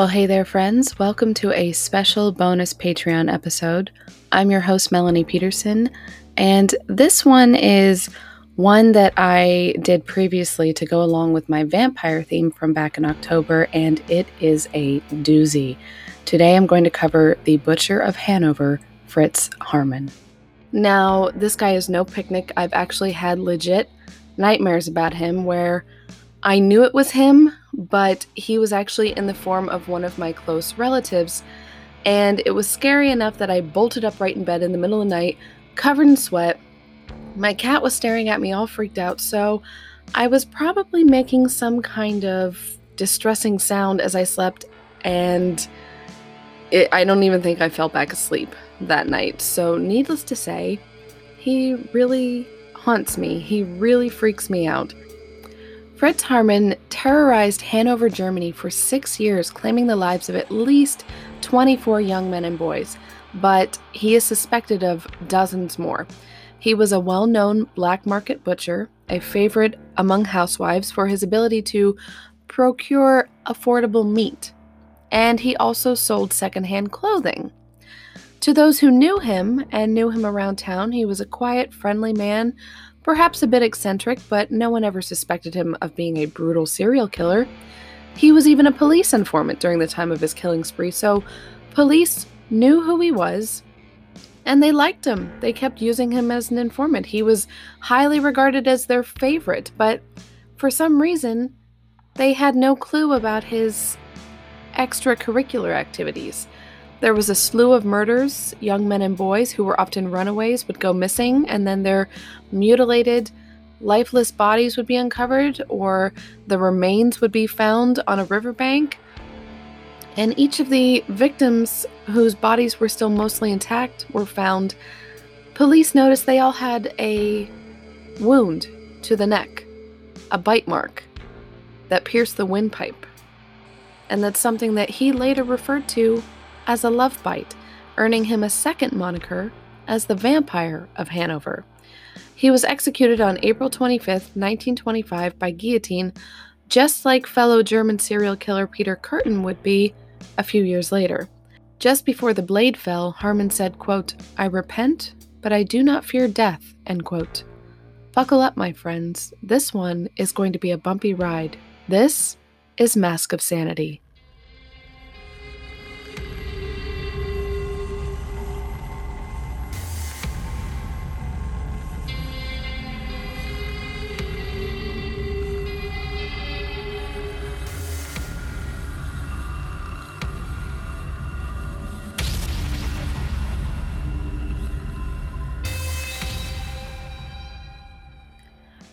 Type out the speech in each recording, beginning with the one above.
Well, hey there, friends. Welcome to a special bonus Patreon episode. I'm your host, Melanie Peterson, and this one is one that I did previously to go along with my vampire theme from back in October, and it is a doozy. Today I'm going to cover The Butcher of Hanover, Fritz Haarmann. Now, this guy is no picnic. I've actually had legit nightmares about him where I knew it was him, but he was actually in the form of one of my close relatives. And it was scary enough that I bolted upright in bed in the middle of the night, covered in sweat. My cat was staring at me all freaked out, so I was probably making some kind of distressing sound as I slept, and it, I don't even think I fell back asleep that night. So, needless to say, he really haunts me. He really freaks me out. Fritz Haarmann terrorized Hanover, Germany for six years, claiming the lives of at least 24 young men and boys, but he is suspected of dozens more. He was a well known black market butcher, a favorite among housewives for his ability to procure affordable meat, and he also sold secondhand clothing. To those who knew him and knew him around town, he was a quiet, friendly man Perhaps a bit eccentric, but no one ever suspected him of being a brutal serial killer. He was even a police informant during the time of his killing spree, so police knew who he was and they liked him. They kept using him as an informant. He was highly regarded as their favorite, but for some reason, they had no clue about his extracurricular activities. There was a slew of murders. Young men and boys who were often runaways would go missing, and then their mutilated, lifeless bodies would be uncovered, or the remains would be found on a riverbank. And each of the victims whose bodies were still mostly intact were found. Police noticed they all had a wound to the neck, a bite mark that pierced the windpipe. And that's something that he later referred to as a love bite, earning him a second moniker as the Vampire of Hanover. He was executed on April 25, 1925, by guillotine, just like fellow German serial killer Peter Kürten would be a few years later. Just before the blade fell, Haarmann said, quote, I repent, but I do not fear death, end quote. Buckle up, my friends. This one is going to be a bumpy ride. This is Mask of Sanity.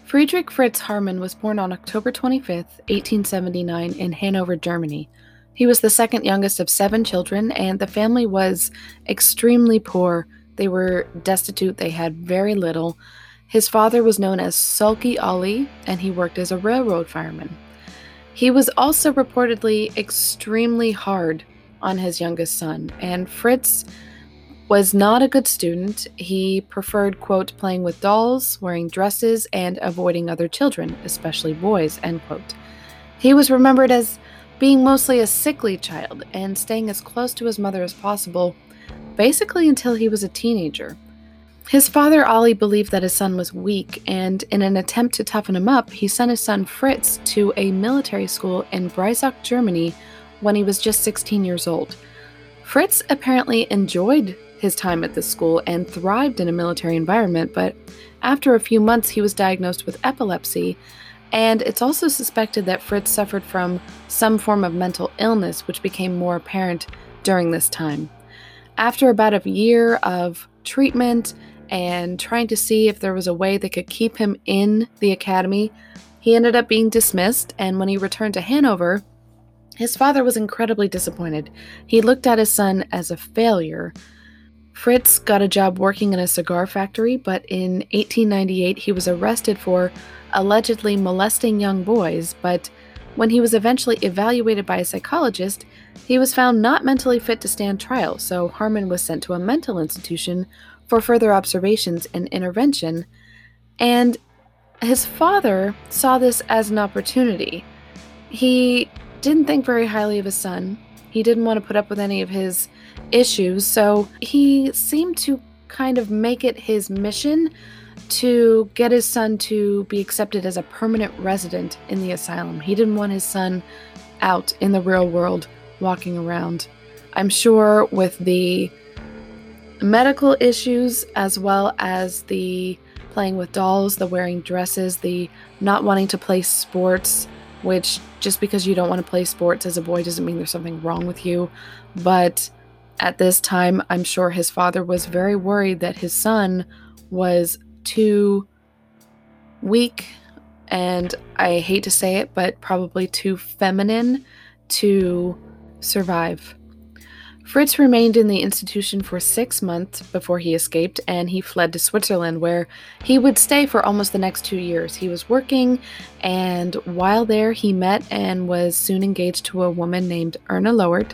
Friedrich Fritz Haarmann was born on October 25, 1879, in Hanover, Germany. He was the second youngest of seven children, and the family was extremely poor. They were destitute, they had very little. His father was known as Sulky Ollie, and he worked as a railroad fireman. He was also reportedly extremely hard on his youngest son, and Fritz was not a good student. He preferred, quote, playing with dolls, wearing dresses, and avoiding other children, especially boys, end quote. He was remembered as being mostly a sickly child and staying as close to his mother as possible, basically until he was a teenager. His father, Ollie, believed that his son was weak, and in an attempt to toughen him up, he sent his son Fritz to a military school in Breisach, Germany, when he was just 16 years old. Fritz apparently enjoyed his time at the school and thrived in a military environment, but after a few months, he was diagnosed with epilepsy And it's also suspected that Fritz suffered from some form of mental illness, which became more apparent during this time. After about a year of treatment and trying to see if there was a way they could keep him in the academy, he ended up being dismissed. And when he returned to Hanover, his father was incredibly disappointed. He looked at his son as a failure. Fritz got a job working in a cigar factory, but in 1898 he was arrested for allegedly molesting young boys. But when he was eventually evaluated by a psychologist, he was found not mentally fit to stand trial, so Haarmann was sent to a mental institution for further observations and intervention. And his father saw this as an opportunity. He didn't think very highly of his son. He didn't want to put up with any of his issues, so he seemed to kind of make it his mission to get his son to be accepted as a permanent resident in the asylum. He didn't want his son out in the real world walking around. I'm sure with the medical issues as well as the playing with dolls, the wearing dresses, the not wanting to play sports, which just because you don't want to play sports as a boy doesn't mean there's something wrong with you. But at this time, I'm sure his father was very worried that his son was too weak and I hate to say it, but probably too feminine to survive. Fritz remained in the institution for six months before he escaped, and he fled to Switzerland, where he would stay for almost the next two years. He was working, and while there, he met and was soon engaged to a woman named Erna Lowert.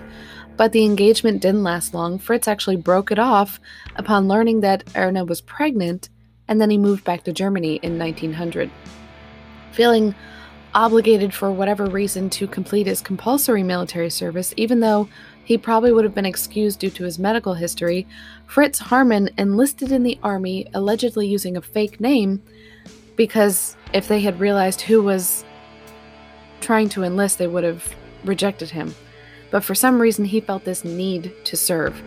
But the engagement didn't last long. Fritz actually broke it off upon learning that Erna was pregnant, and then he moved back to Germany in 1900. Feeling obligated for whatever reason to complete his compulsory military service, even though he probably would have been excused due to his medical history, Fritz Haarmann enlisted in the army, allegedly using a fake name, because if they had realized who was trying to enlist, they would have rejected him. But for some reason, he felt this need to serve.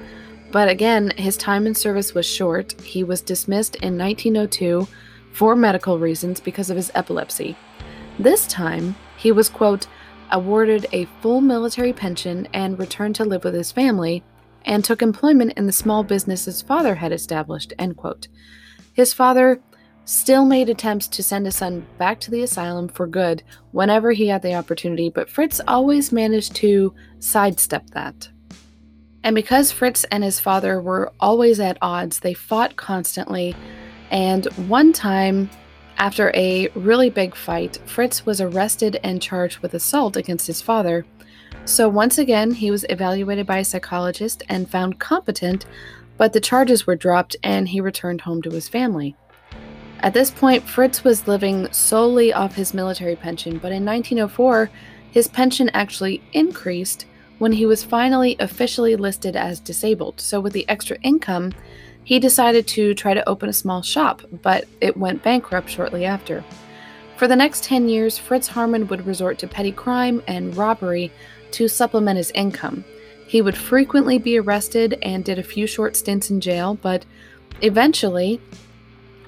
But again, his time in service was short. He was dismissed in 1902 for medical reasons because of his epilepsy. This time, he was, quote, awarded a full military pension and returned to live with his family and took employment in the small business his father had established, end quote. His father still made attempts to send his son back to the asylum for good whenever he had the opportunity, but Fritz always managed to sidestep that. And because Fritz and his father were always at odds, they fought constantly. And one time, after a really big fight, Fritz was arrested and charged with assault against his father. So, once again, he was evaluated by a psychologist and found competent, but the charges were dropped and he returned home to his family. At this point, Fritz was living solely off his military pension, but in 1904, his pension actually increased when he was finally officially listed as disabled. So, with the extra income, he decided to try to open a small shop, but it went bankrupt shortly after. For the next 10 years, Fritz Haarmann would resort to petty crime and robbery to supplement his income. He would frequently be arrested and did a few short stints in jail, but eventually,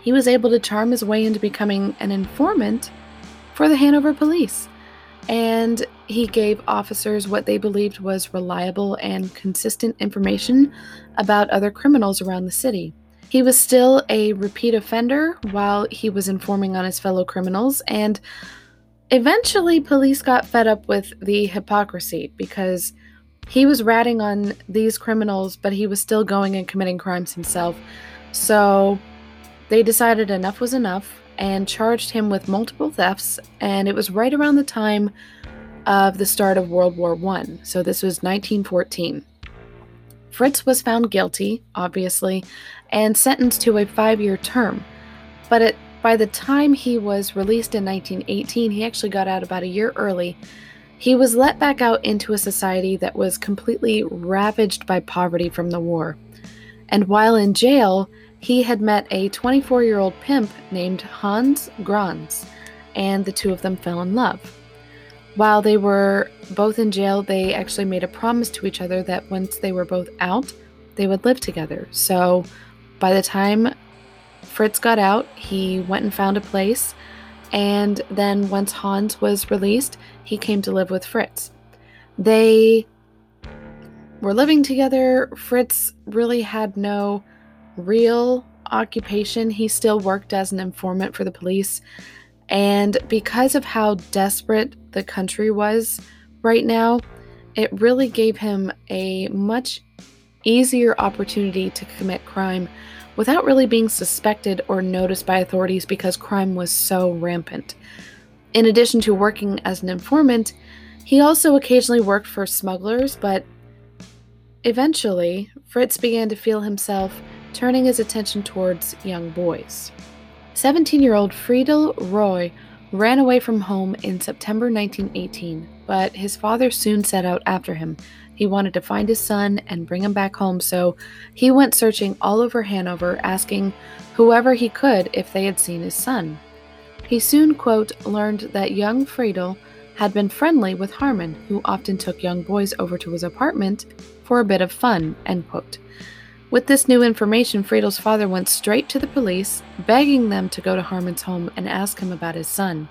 he was able to charm his way into becoming an informant for the Hanover police. And he gave officers what they believed was reliable and consistent information about other criminals around the city. He was still a repeat offender while he was informing on his fellow criminals, and eventually, police got fed up with the hypocrisy because he was ratting on these criminals, but he was still going and committing crimes himself. So they decided enough was enough and charged him with multiple thefts, and it was right around the time of the start of World War I. So this was 1914. Fritz was found guilty, obviously, and sentenced to a five year term. But it, by the time he was released in 1918, he actually got out about a year early. He was let back out into a society that was completely ravaged by poverty from the war. And while in jail, he had met a 24 year old pimp named Hans Grans, and the two of them fell in love. While they were both in jail, they actually made a promise to each other that once they were both out, they would live together. So by the time Fritz got out, he went and found a place And then once Hans was released, he came to live with Fritz. They were living together. Fritz really had no real occupation. He still worked as an informant for the police. And because of how desperate the country was right now, it really gave him a much easier opportunity to commit crime without really being suspected or noticed by authorities because crime was so rampant. In addition to working as an informant, he also occasionally worked for smugglers, but eventually, Fritz began to feel himself turning his attention towards young boys. 17 year old Friedel Roy ran away from home in September 1918, but his father soon set out after him, he wanted to find his son and bring him back home, so he went searching all over Hanover, asking whoever he could if they had seen his son. He soon, quote, learned that young Friedel had been friendly with Haarmann, who often took young boys over to his apartment for a bit of fun, end quote. With this new information, Friedel's father went straight to the police, begging them to go to Haarmann's home and ask him about his son.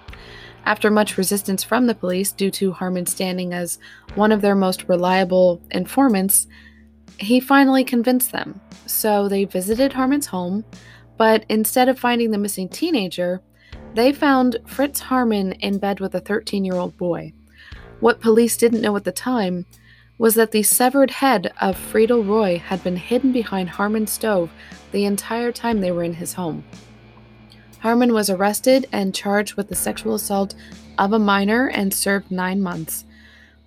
After much resistance from the police due to Haarmann standing as one of their most reliable informants, he finally convinced them. So they visited Haarmann's home, but instead of finding the missing teenager, they found Fritz Haarmann in bed with a 13 year old boy. What police didn't know at the time was that the severed head of Friedel Roy had been hidden behind Haarmann's stove the entire time they were in his home. Haarmann was arrested and charged with the sexual assault of a minor and served nine months.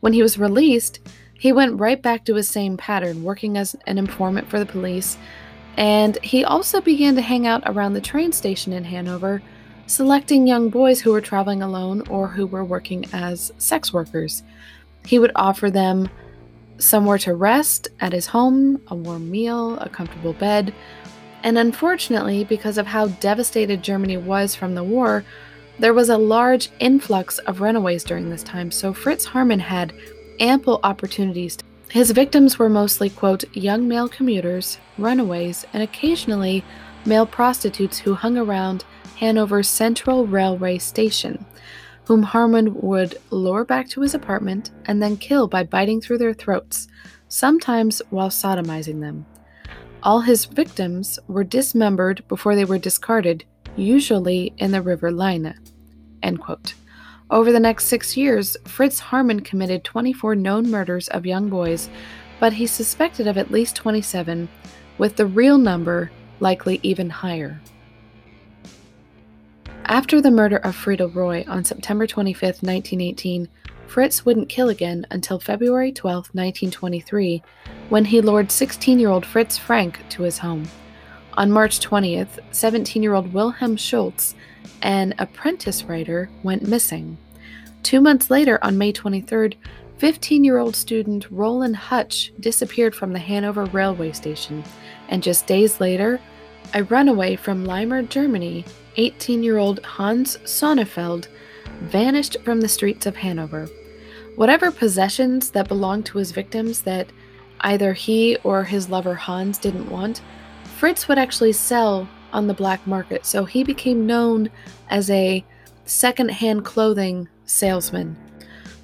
When he was released, he went right back to his same pattern, working as an informant for the police, and he also began to hang out around the train station in Hanover, selecting young boys who were traveling alone or who were working as sex workers. He would offer them somewhere to rest at his home, a warm meal, a comfortable bed, and unfortunately, because of how devastated Germany was from the war, there was a large influx of runaways during this time, so Fritz Haarmann had ample opportunities. His victims were mostly, quote, young male commuters, runaways, and occasionally male prostitutes who hung around Hanover's Central Railway Station, whom Haarmann would lure back to his apartment and then kill by biting through their throats, sometimes while sodomizing them. All his victims were dismembered before they were discarded, usually in the River Leine. Over the next six years, Fritz Haarmann committed 24 known murders of young boys, but he's suspected of at least 27, with the real number likely even higher. After the murder of Friedel Roy on September 25, 1918, Fritz wouldn't kill again until February 12, 1923, when he lured 16 year old Fritz Frank to his home. On March 20th, 17 year old Wilhelm Schultz, an apprentice writer, went missing. Two months later, on May 23rd, 15 year old student Roland Hutch disappeared from the Hanover railway station, and just days later, a runaway from Weimar, Germany, 18 year old Hans Sonnenfeld, vanished from the streets of Hanover. Whatever possessions that belonged to his victims that either he or his lover Hans didn't want, Fritz would actually sell on the black market, so he became known as a second-hand clothing salesman.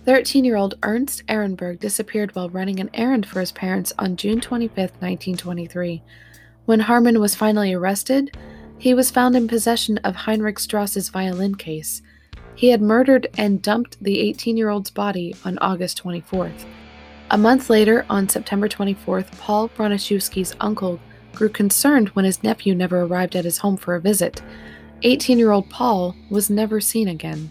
13 year old Ernst Ehrenberg disappeared while running an errand for his parents on June 25, 1923. When Haarmann was finally arrested, he was found in possession of Heinrich Strauss's violin case. He had murdered and dumped the 18 year old's body on August 24th. A month later, on September 24th, Paul Broniszewski's uncle grew concerned when his nephew never arrived at his home for a visit. 18 year old Paul was never seen again.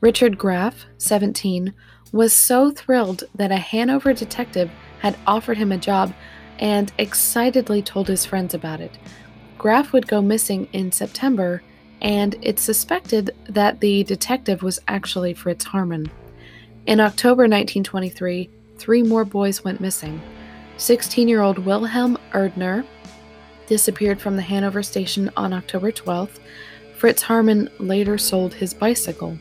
Richard Graf, 17, was so thrilled that a Hanover detective had offered him a job and excitedly told his friends about it. Graf would go missing in September and it's suspected that the detective was actually Fritz Haarmann. In October 1923, three more boys went missing. 16 year old Wilhelm Erdner disappeared from the Hanover station on October 12th. Fritz Haarmann later sold his bicycle.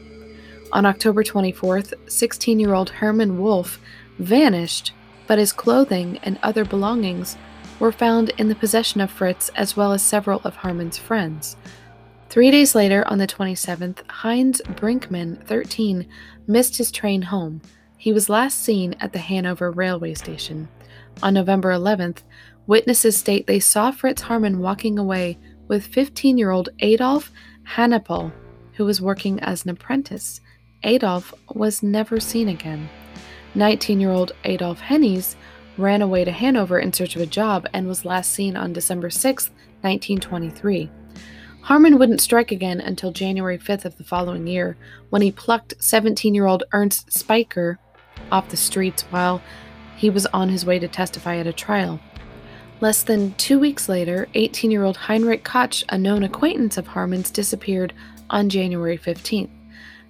On October 24th, 16 year old Hermann Wolf vanished, but his clothing and other belongings were found in the possession of Fritz as well as several of Haarmann's friends. Three days later, on the 27th, Heinz Brinkman, 13, missed his train home. He was last seen at the Hanover railway station. On November 11th, witnesses state they saw Fritz Haarmann walking away with 15 year old Adolf Hannappel, who was working as an apprentice. Adolf was never seen again. 19 year old Adolf Hennies ran away to Hanover in search of a job and was last seen on December 6, 1923. Haarmann wouldn't strike again until January 5th of the following year, when he plucked 17 year old Ernst Speicher off the streets while he was on his way to testify at a trial. Less than two weeks later, 18 year old Heinrich Koch, a known acquaintance of Haarmann's, disappeared on January 15th.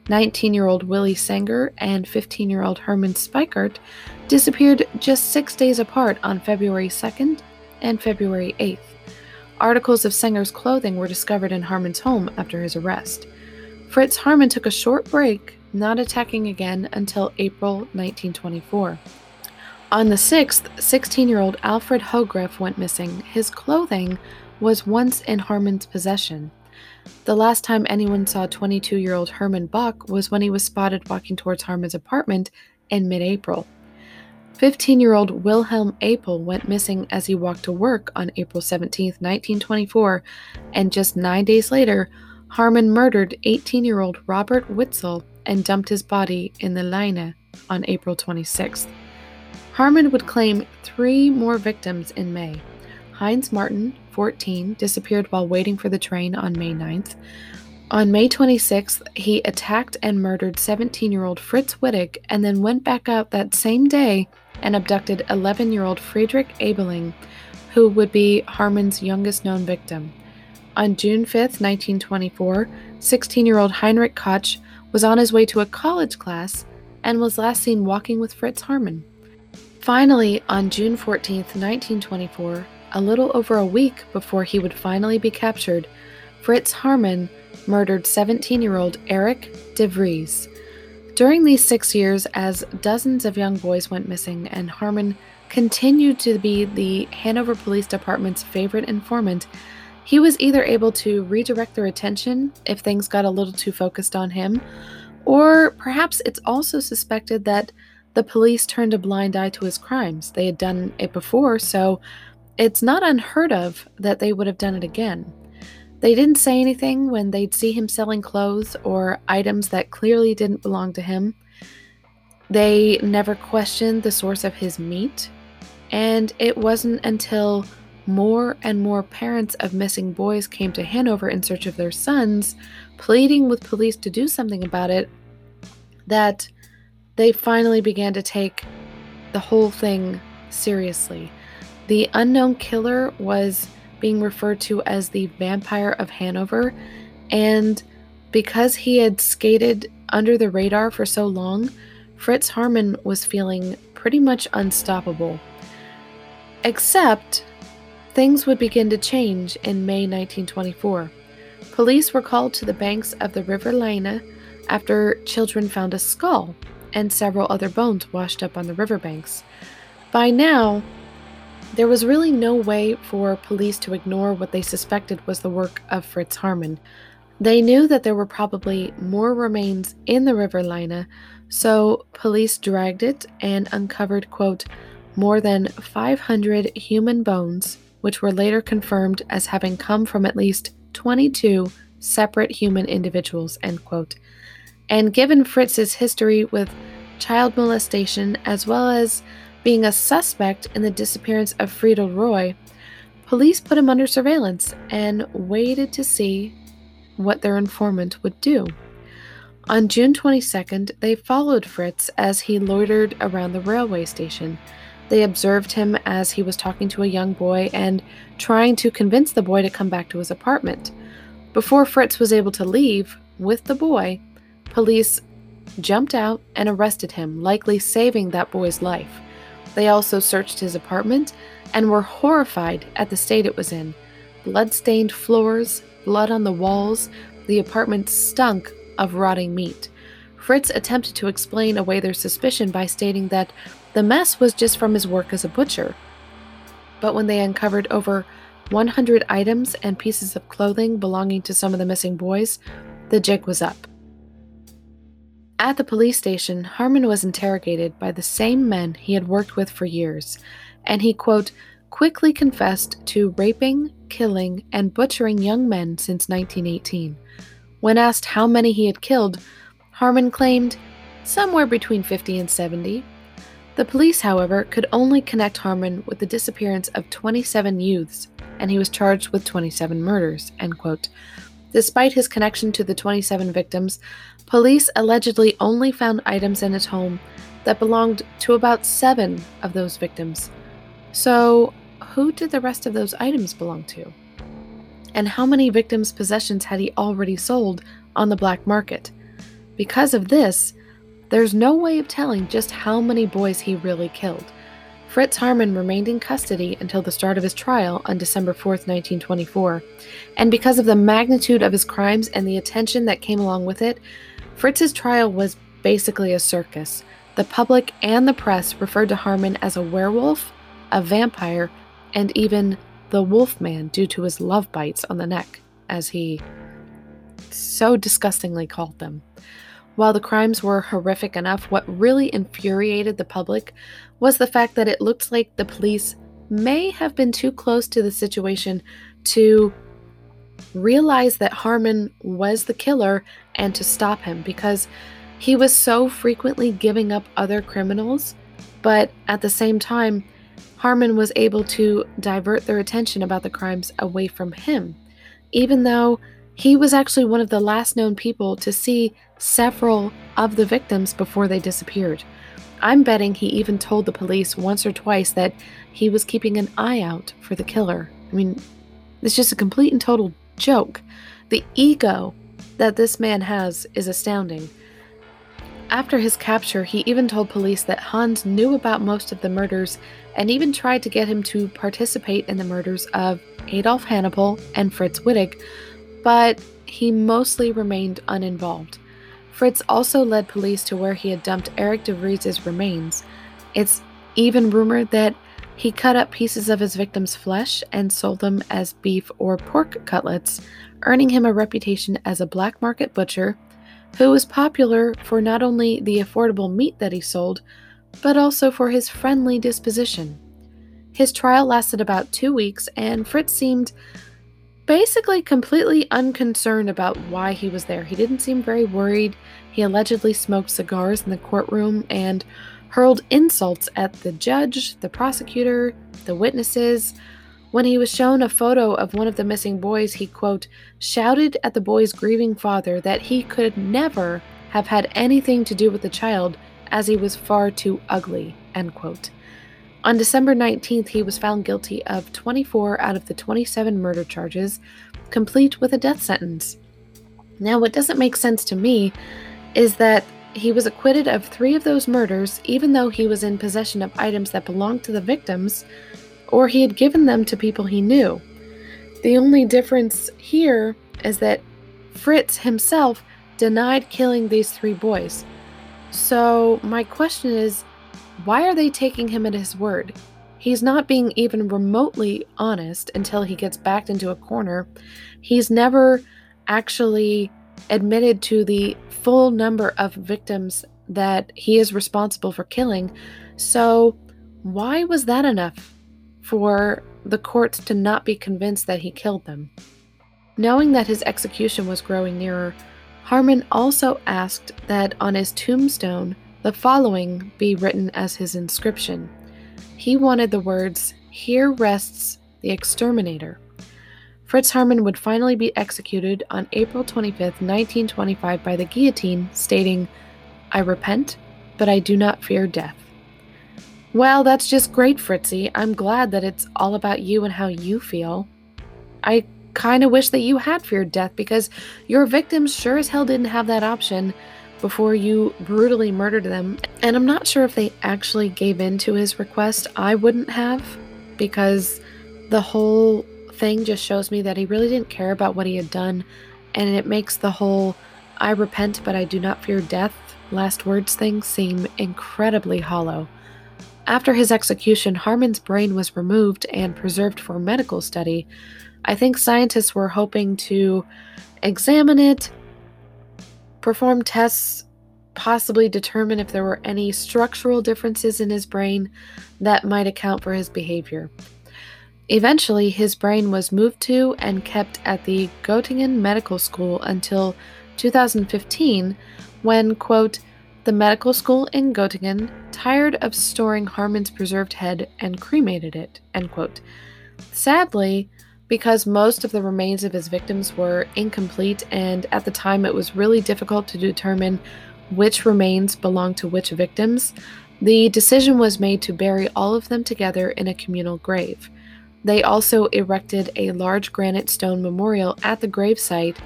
19 year old Willie Sanger and 15 year old Herman Speichert disappeared just six days apart on February 2nd and February 8th. Articles of Sanger's clothing were discovered in Haarmann's home after his arrest. Fritz Haarmann took a short break, not attacking again until April 1924. On the 6th, 16 year old Alfred Hogreff went missing. His clothing was once in Haarmann's possession. The last time anyone saw 22 year old Herman Bach was when he was spotted walking towards Haarmann's apartment in mid April. 15 year old Wilhelm Apel went missing as he walked to work on April 17, 1924, and just nine days later, Haarmann murdered 18 year old Robert Witzel and dumped his body in the Leine on April 26th. Haarmann would claim three more victims in May. Heinz Martin, 14, disappeared while waiting for the train on May 9th. On May 26th, he attacked and murdered 17 year old Fritz Wittig and then went back out that same day and abducted 11 year old Friedrich Abeling, who would be Haarmann's youngest known victim. On June 5, 1924, 16 year old Heinrich Koch was on his way to a college class and was last seen walking with Fritz Haarmann. Finally, on June 14, 1924, a little over a week before he would finally be captured, Fritz Haarmann murdered 17 year old Eric de Vries. During these six years, as dozens of young boys went missing and Haarmann continued to be the Hanover Police Department's favorite informant, he was either able to redirect their attention if things got a little too focused on him, or perhaps it's also suspected that the police turned a blind eye to his crimes. They had done it before, so it's not unheard of that they would have done it again. They didn't say anything when they'd see him selling clothes or items that clearly didn't belong to him. They never questioned the source of his meat. And it wasn't until more and more parents of missing boys came to Hanover in search of their sons, pleading with police to do something about it, that they finally began to take the whole thing seriously. The unknown killer was being referred to as the Vampire of Hanover, and because he had skated under the radar for so long, Fritz Haarmann was feeling pretty much unstoppable. Except, things would begin to change in May 1924. Police were called to the banks of the River Leine after children found a skull and several other bones washed up on the riverbanks. By now, there was really no way for police to ignore what they suspected was the work of Fritz Haarmann. They knew that there were probably more remains in the River Leine, so police dragged it and uncovered, quote, more than 500 human bones, which were later confirmed as having come from at least 22 separate human individuals, end quote. And given Fritz's history with child molestation as well as being a suspect in the disappearance of Friedel Roy, police put him under surveillance and waited to see what their informant would do. On June 22nd, they followed Fritz as he loitered around the railway station. They observed him as he was talking to a young boy and trying to convince the boy to come back to his apartment. Before Fritz was able to leave with the boy, police jumped out and arrested him, likely saving that boy's life. They also searched his apartment and were horrified at the state it was in. Blood-stained floors, blood on the walls, the apartment stunk of rotting meat. Fritz attempted to explain away their suspicion by stating that the mess was just from his work as a butcher. But when they uncovered over 100 items and pieces of clothing belonging to some of the missing boys, the jig was up. At the police station, Haarmann was interrogated by the same men he had worked with for years, and he, quote, quickly confessed to raping, killing, and butchering young men since 1918. When asked how many he had killed, Haarmann claimed somewhere between 50 and 70. The police, however, could only connect Haarmann with the disappearance of 27 youths, and he was charged with 27 murders. Despite his connection to the 27 victims, police allegedly only found items in his home that belonged to about seven of those victims. So, who did the rest of those items belong to? And how many victims' possessions had he already sold on the black market? Because of this, there's no way of telling just how many boys he really killed. Fritz Haarmann remained in custody until the start of his trial on December 4, 1924, and because of the magnitude of his crimes and the attention that came along with it, Fritz's trial was basically a circus. The public and the press referred to Haarmann as a werewolf, a vampire, and even the Wolfman due to his love bites on the neck, as he so disgustingly called them. While the crimes were horrific enough, what really infuriated the public was the fact that it looked like the police may have been too close to the situation to realize that Haarmann was the killer and to stop him because he was so frequently giving up other criminals, but at the same time, Haarmann was able to divert their attention about the crimes away from him, even though he was actually one of the last known people to see several of the victims before they disappeared. I'm betting he even told the police once or twice that he was keeping an eye out for the killer. I mean, it's just a complete and total joke. The ego that this man has is astounding. After his capture, he even told police that Hans knew about most of the murders and even tried to get him to participate in the murders of Adolf Hannappel and Fritz Wittig, but he mostly remained uninvolved. Fritz also led police to where he had dumped Eric DeVries' remains. It's even rumored that he cut up pieces of his victim's flesh and sold them as beef or pork cutlets, earning him a reputation as a black market butcher who was popular for not only the affordable meat that he sold, but also for his friendly disposition. His trial lasted about two weeks, and Fritz seemed basically completely unconcerned about why he was there. He didn't seem very worried. He allegedly smoked cigars in the courtroom and hurled insults at the judge, the prosecutor, the witnesses. When he was shown a photo of one of the missing boys, he, quote, shouted at the boy's grieving father that he could never have had anything to do with the child as he was far too ugly, end quote. On December 19th, he was found guilty of 24 out of the 27 murder charges, complete with a death sentence. Now, what doesn't make sense to me is that he was acquitted of three of those murders, even though he was in possession of items that belonged to the victims, or he had given them to people he knew. The only difference here is that Fritz himself denied killing these three boys. So, my question is why are they taking him at his word? He's not being even remotely honest until he gets backed into a corner. He's never actually admitted to the full number of victims that he is responsible for killing. So, why was that enough for the courts to not be convinced that he killed them? Knowing that his execution was growing nearer, Haarmann also asked that on his tombstone the following be written as his inscription. He wanted the words, Here rests the exterminator. Fritz Haarmann would finally be executed on April 25, 1925, by the guillotine, stating, I repent, but I do not fear death. Well, that's just great, Fritzy. I'm glad that it's all about you and how you feel. I kind of wish that you had feared death because your victims sure as hell didn't have that option before you brutally murdered them. And I'm not sure if they actually gave in to his request. I wouldn't have, because the whole thing just shows me that he really didn't care about what he had done. And it makes the whole I repent, but I do not fear death last words thing seem incredibly hollow. After his execution, Haarmann's brain was removed and preserved for medical study. I think scientists were hoping to examine it, perform tests, possibly determine if there were any structural differences in his brain that might account for his behavior. Eventually, his brain was moved to and kept at the Göttingen Medical School until 2015, when, quote, the medical school in Göttingen tired of storing Haarmann's preserved head and cremated it, end quote. Sadly, because most of the remains of his victims were incomplete, and at the time it was really difficult to determine which remains belonged to which victims, the decision was made to bury all of them together in a communal grave. They also erected a large granite stone memorial at the gravesite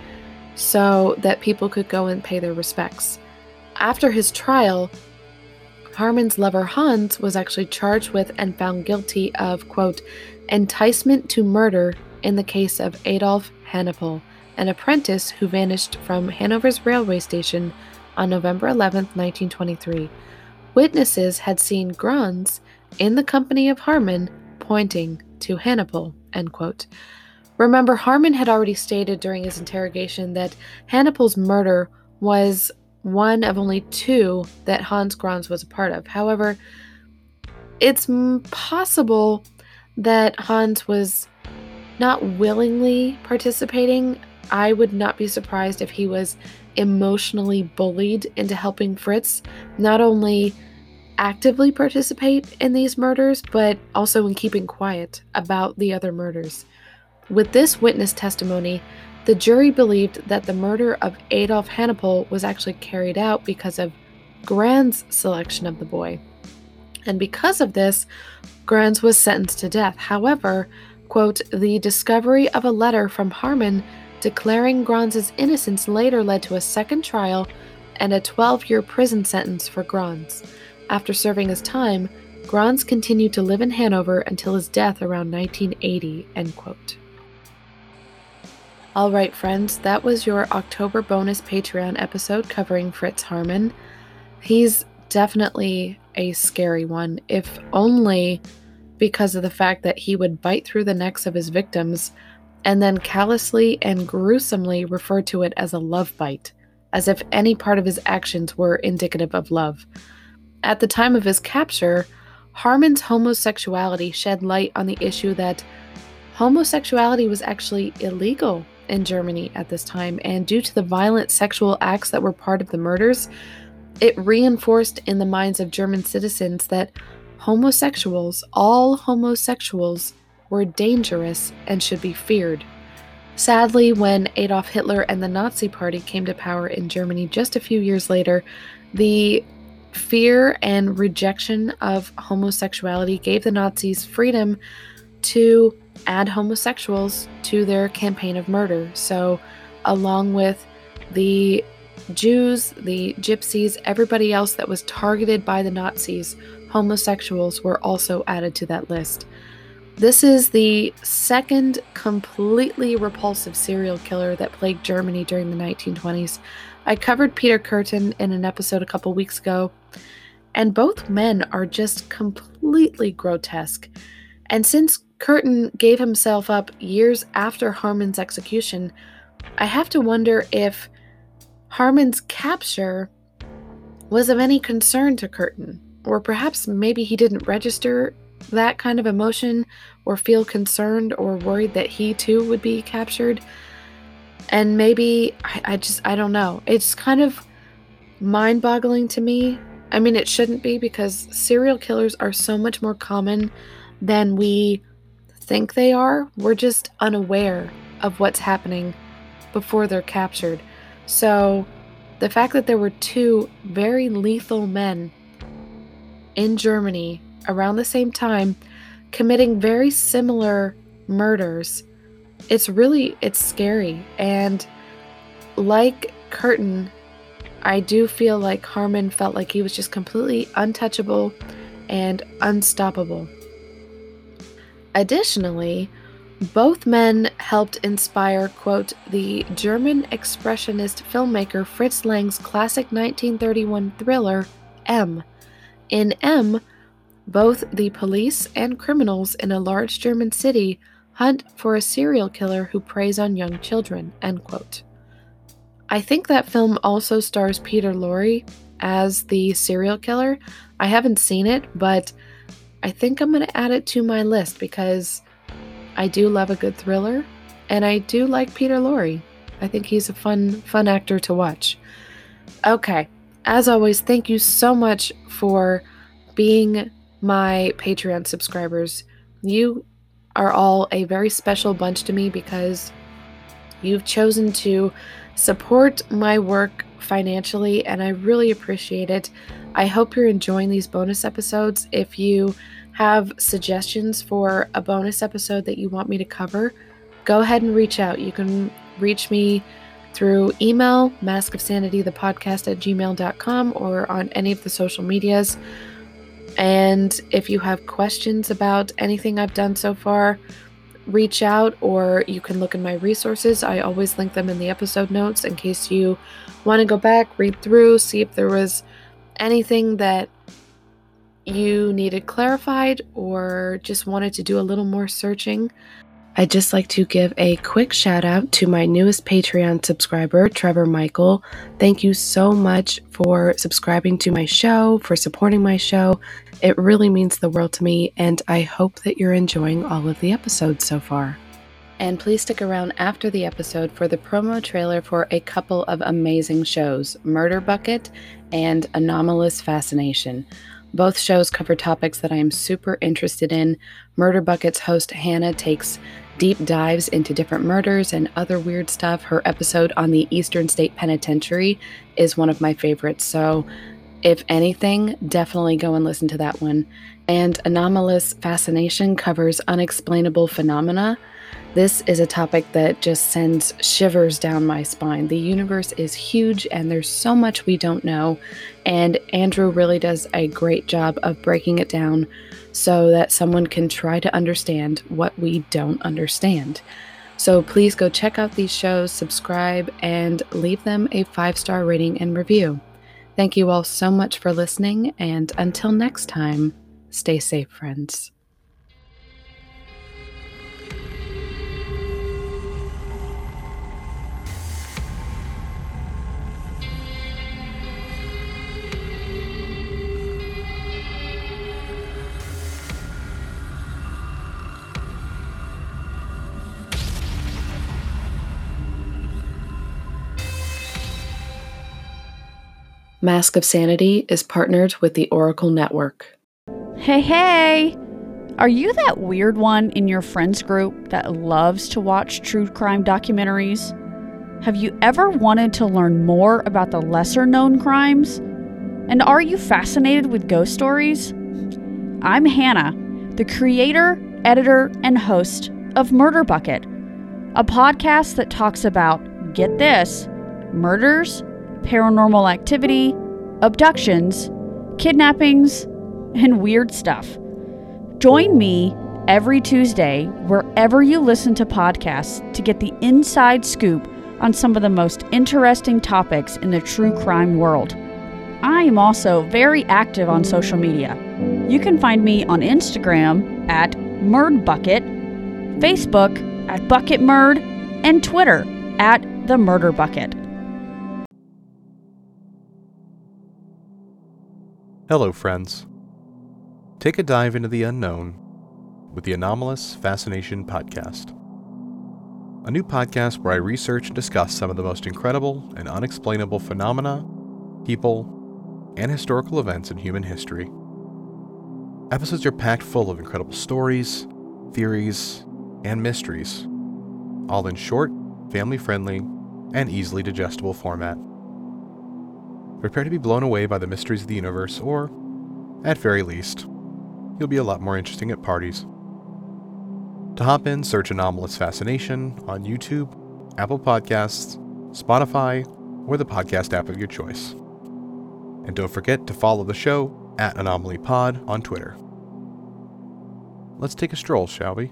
so that people could go and pay their respects. After his trial, Haarmann's lover Hans was actually charged with and found guilty of, quote, enticement to murder in the case of Adolf Hannappel, an apprentice who vanished from Hanover's railway station on November 11, 1923. Witnesses had seen Grans in the company of Haarmann pointing to quote. Remember, Haarmann had already stated during his interrogation that Hannappel's murder was one of only two that Hans Grans was a part of. However, it's possible that Hans was not willingly participating. I would not be surprised if he was emotionally bullied into helping Fritz not only actively participate in these murders, but also in keeping quiet about the other murders. With this witness testimony, the jury believed that the murder of Adolf Hannappel was actually carried out because of Grand's selection of the boy. And because of this, Grans was sentenced to death. However, quote, the discovery of a letter from Haarmann declaring Grans' innocence later led to a second trial and a 12 year prison sentence for Grans. After serving his time, Grans continued to live in Hanover until his death around 1980. End quote. All right, friends, that was your October bonus Patreon episode covering Fritz Haarmann. He's definitely a scary one, if only because of the fact that he would bite through the necks of his victims and then callously and gruesomely refer to it as a love bite, as if any part of his actions were indicative of love. At the time of his capture, Haarmann's homosexuality shed light on the issue that homosexuality was actually illegal in Germany at this time, and due to the violent sexual acts that were part of the murders, it reinforced in the minds of German citizens that homosexuals, all homosexuals, were dangerous and should be feared. Sadly, when Adolf Hitler and the Nazi Party came to power in Germany just a few years later, the fear and rejection of homosexuality gave the Nazis freedom to add homosexuals to their campaign of murder. So, along with the Jews, the Gypsies, everybody else that was targeted by the Nazis, homosexuals were also added to that list. This is the second completely repulsive serial killer that plagued Germany during the 1920s. I covered Peter Kürten in an episode a couple weeks ago, and both men are just completely grotesque. And since Curtin gave himself up years after Haarmann's execution, I have to wonder if Haarmann's capture was of any concern to Kürten, or perhaps maybe he didn't register that kind of emotion or feel concerned or worried that he too would be captured. And maybe, I, I just, I don't know. It's kind of mind boggling to me. I mean, it shouldn't be because serial killers are so much more common than we think they are. We're just unaware of what's happening before they're captured. So, the fact that there were two very lethal men in Germany around the same time committing very similar murders. It's really it's scary. And like Kürten, i do feel like haarmann felt like he was just completely untouchable and unstoppable. Additionally both men helped inspire quote the german expressionist filmmaker fritz lang's classic 1931 thriller m in m Both the police and criminals in a large German city hunt for a serial killer who preys on young children. End quote. I think that film also stars Peter Lorre as the serial killer. I haven't seen it, but I think I'm going to add it to my list because I do love a good thriller and I do like Peter Lorre. I think he's a fun fun actor to watch. Okay, as always, thank you so much for being my Patreon subscribers. You are all a very special bunch to me because you've chosen to support my work financially, and I really appreciate it. I hope you're enjoying these bonus episodes. If you have suggestions for a bonus episode that you want me to cover, go ahead and reach out. You can reach me through email, mask of sanity, the podcast at gmail.com, or on any of the social medias. And if you have questions about anything I've done so far, reach out or you can look in my resources. I always link them in the episode notes in case you want to go back, read through, see if there was anything that you needed clarified or just wanted to do a little more searching. I'd just like to give a quick shout out to my newest Patreon subscriber, Trevor Michael. Thank you so much for subscribing to my show, for supporting my show. It really means the world to me, and I hope that you're enjoying all of the episodes so far. And please stick around after the episode for the promo trailer for a couple of amazing shows Murder Bucket and Anomalous Fascination. Both shows cover topics that I am super interested in. Murder Bucket's host Hannah takes deep dives into different murders and other weird stuff. Her episode on the Eastern State Penitentiary is one of my favorites. So, if anything, definitely go and listen to that one. And Anomalous Fascination covers unexplainable phenomena this is a topic that just sends shivers down my spine. The universe is huge and there's so much we don't know, and Andrew really does a great job of breaking it down so that someone can try to understand what we don't understand. So please go check out these shows, subscribe, and leave them a five star rating and review. Thank you all so much for listening, and until next time, stay safe, friends. Mask of Sanity is partnered with the Oracle Network. Hey, hey! Are you that weird one in your friends group that loves to watch true crime documentaries? Have you ever wanted to learn more about the lesser known crimes? And are you fascinated with ghost stories? I'm Hannah, the creator, editor, and host of Murder Bucket, a podcast that talks about, get this, murders paranormal activity, abductions, kidnappings, and weird stuff. Join me every Tuesday wherever you listen to podcasts to get the inside scoop on some of the most interesting topics in the true crime world. I am also very active on social media. You can find me on Instagram at MurdBucket, Facebook at BucketMurd, and Twitter at The Murder Bucket. Hello, friends. Take a dive into the unknown with the Anomalous Fascination Podcast. A new podcast where I research and discuss some of the most incredible and unexplainable phenomena, people, and historical events in human history. Episodes are packed full of incredible stories, theories, and mysteries, all in short, family friendly, and easily digestible format. Prepare to be blown away by the mysteries of the universe, or, at very least, you'll be a lot more interesting at parties. To hop in, search Anomalous Fascination on YouTube, Apple Podcasts, Spotify, or the podcast app of your choice. And don't forget to follow the show at Anomaly Pod on Twitter. Let's take a stroll, shall we?